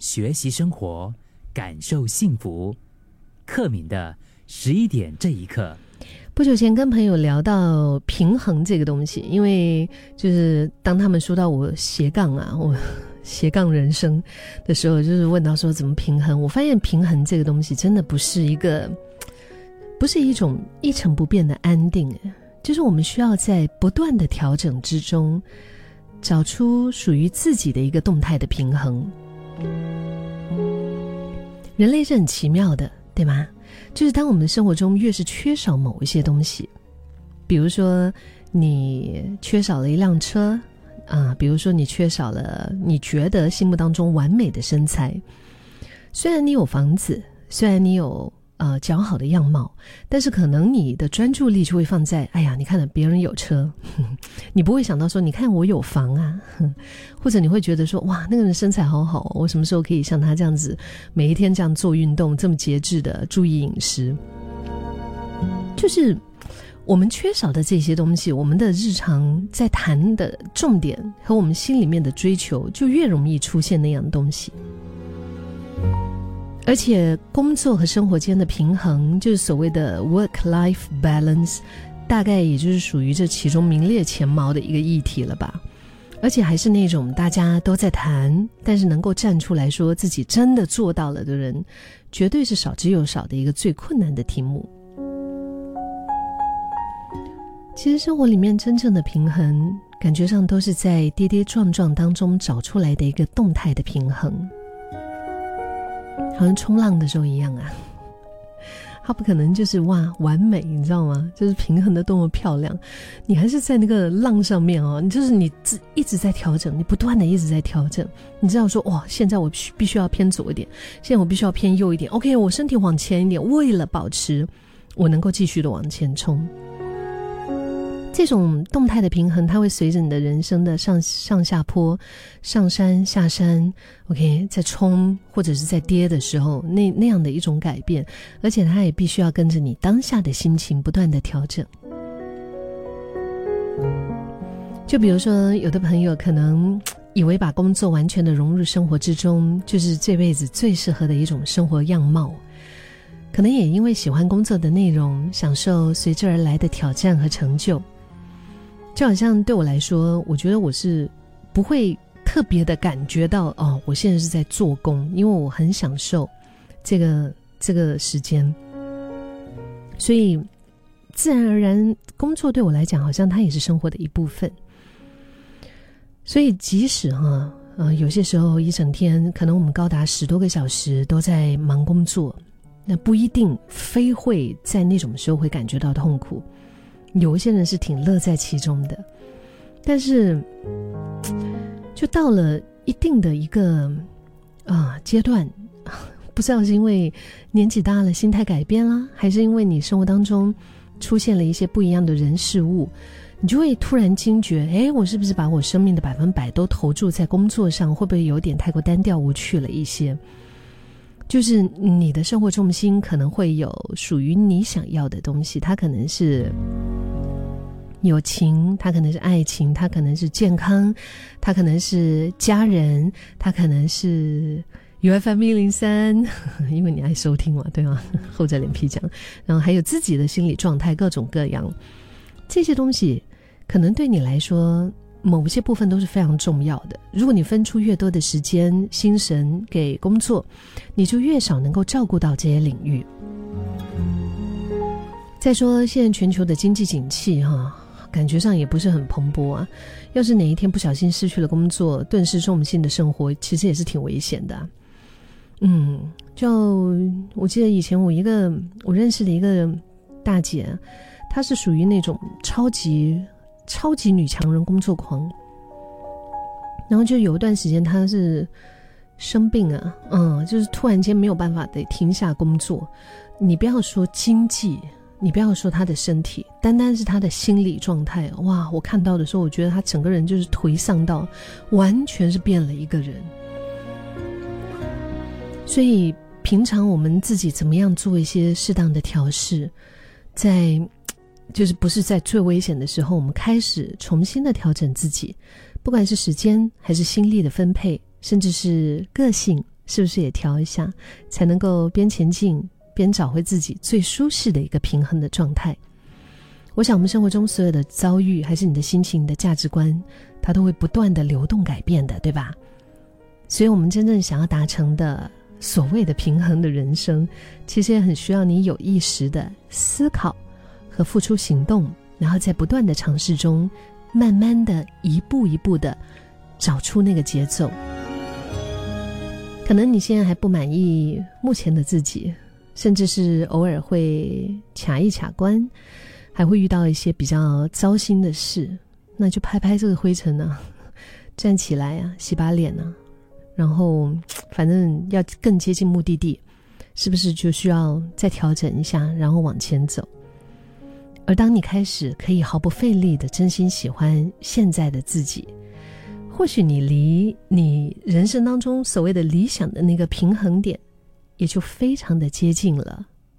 学习生活，感受幸福。克敏的十一点这一刻。不久前跟朋友聊到平衡这个东西，因为就是当他们说到我斜杠啊，我斜杠人生的时候，就是问到说怎么平衡。我发现平衡这个东西真的不是一个，不是一种一成不变的安定，就是我们需要在不断的调整之中，找出属于自己的一个动态的平衡。人类是很奇妙的，对吗？就是当我们的生活中越是缺少某一些东西，比如说你缺少了一辆车啊，比如说你缺少了你觉得心目当中完美的身材，虽然你有房子，虽然你有。呃，姣好的样貌，但是可能你的专注力就会放在，哎呀，你看了别人有车，你不会想到说，你看我有房啊，或者你会觉得说，哇，那个人身材好好，我什么时候可以像他这样子，每一天这样做运动，这么节制的注意饮食？就是我们缺少的这些东西，我们的日常在谈的重点和我们心里面的追求，就越容易出现那样的东西。而且工作和生活间的平衡，就是所谓的 work-life balance，大概也就是属于这其中名列前茅的一个议题了吧。而且还是那种大家都在谈，但是能够站出来说自己真的做到了的人，绝对是少之又少的一个最困难的题目。其实生活里面真正的平衡，感觉上都是在跌跌撞撞当中找出来的一个动态的平衡。好像冲浪的时候一样啊，它不可能就是哇完美，你知道吗？就是平衡的多么漂亮，你还是在那个浪上面哦，你就是你自一直在调整，你不断的一直在调整，你知道说哇，现在我必必须要偏左一点，现在我必须要偏右一点，OK，我身体往前一点，为了保持我能够继续的往前冲。这种动态的平衡，它会随着你的人生的上上下坡、上山下山，OK，在冲或者是在跌的时候，那那样的一种改变，而且它也必须要跟着你当下的心情不断的调整。就比如说，有的朋友可能以为把工作完全的融入生活之中，就是这辈子最适合的一种生活样貌，可能也因为喜欢工作的内容，享受随之而来的挑战和成就。就好像对我来说，我觉得我是不会特别的感觉到哦，我现在是在做工，因为我很享受这个这个时间，所以自然而然，工作对我来讲，好像它也是生活的一部分。所以即使哈，呃，有些时候一整天可能我们高达十多个小时都在忙工作，那不一定非会在那种时候会感觉到痛苦。有一些人是挺乐在其中的，但是，就到了一定的一个啊阶段，不知道是因为年纪大了，心态改变了，还是因为你生活当中出现了一些不一样的人事物，你就会突然惊觉：哎，我是不是把我生命的百分百都投注在工作上？会不会有点太过单调无趣了一些？就是你的生活重心可能会有属于你想要的东西，它可能是友情，它可能是爱情，它可能是健康，它可能是家人，它可能是 UFM 一零三，因为你爱收听嘛，对吗？厚着脸皮讲，然后还有自己的心理状态，各种各样这些东西，可能对你来说。某些部分都是非常重要的。如果你分出越多的时间、心神给工作，你就越少能够照顾到这些领域。再说，现在全球的经济景气，哈，感觉上也不是很蓬勃啊。要是哪一天不小心失去了工作，顿时重心的生活，其实也是挺危险的。嗯，就我记得以前我一个我认识的一个大姐，她是属于那种超级。超级女强人工作狂，然后就有一段时间她是生病啊，嗯，就是突然间没有办法得停下工作。你不要说经济，你不要说他的身体，单单是他的心理状态，哇！我看到的时候，我觉得他整个人就是颓丧到完全是变了一个人。所以平常我们自己怎么样做一些适当的调试，在。就是不是在最危险的时候，我们开始重新的调整自己，不管是时间还是心力的分配，甚至是个性，是不是也调一下，才能够边前进边找回自己最舒适的一个平衡的状态？我想，我们生活中所有的遭遇，还是你的心情、你的价值观，它都会不断的流动改变的，对吧？所以，我们真正想要达成的所谓的平衡的人生，其实也很需要你有意识的思考和付出行动，然后在不断的尝试中，慢慢的一步一步的找出那个节奏。可能你现在还不满意目前的自己，甚至是偶尔会卡一卡关。还会遇到一些比较糟心的事，那就拍拍这个灰尘呢，站起来啊，洗把脸呢，然后反正要更接近目的地，是不是就需要再调整一下，然后往前走？而当你开始可以毫不费力的真心喜欢现在的自己，或许你离你人生当中所谓的理想的那个平衡点，也就非常的接近了。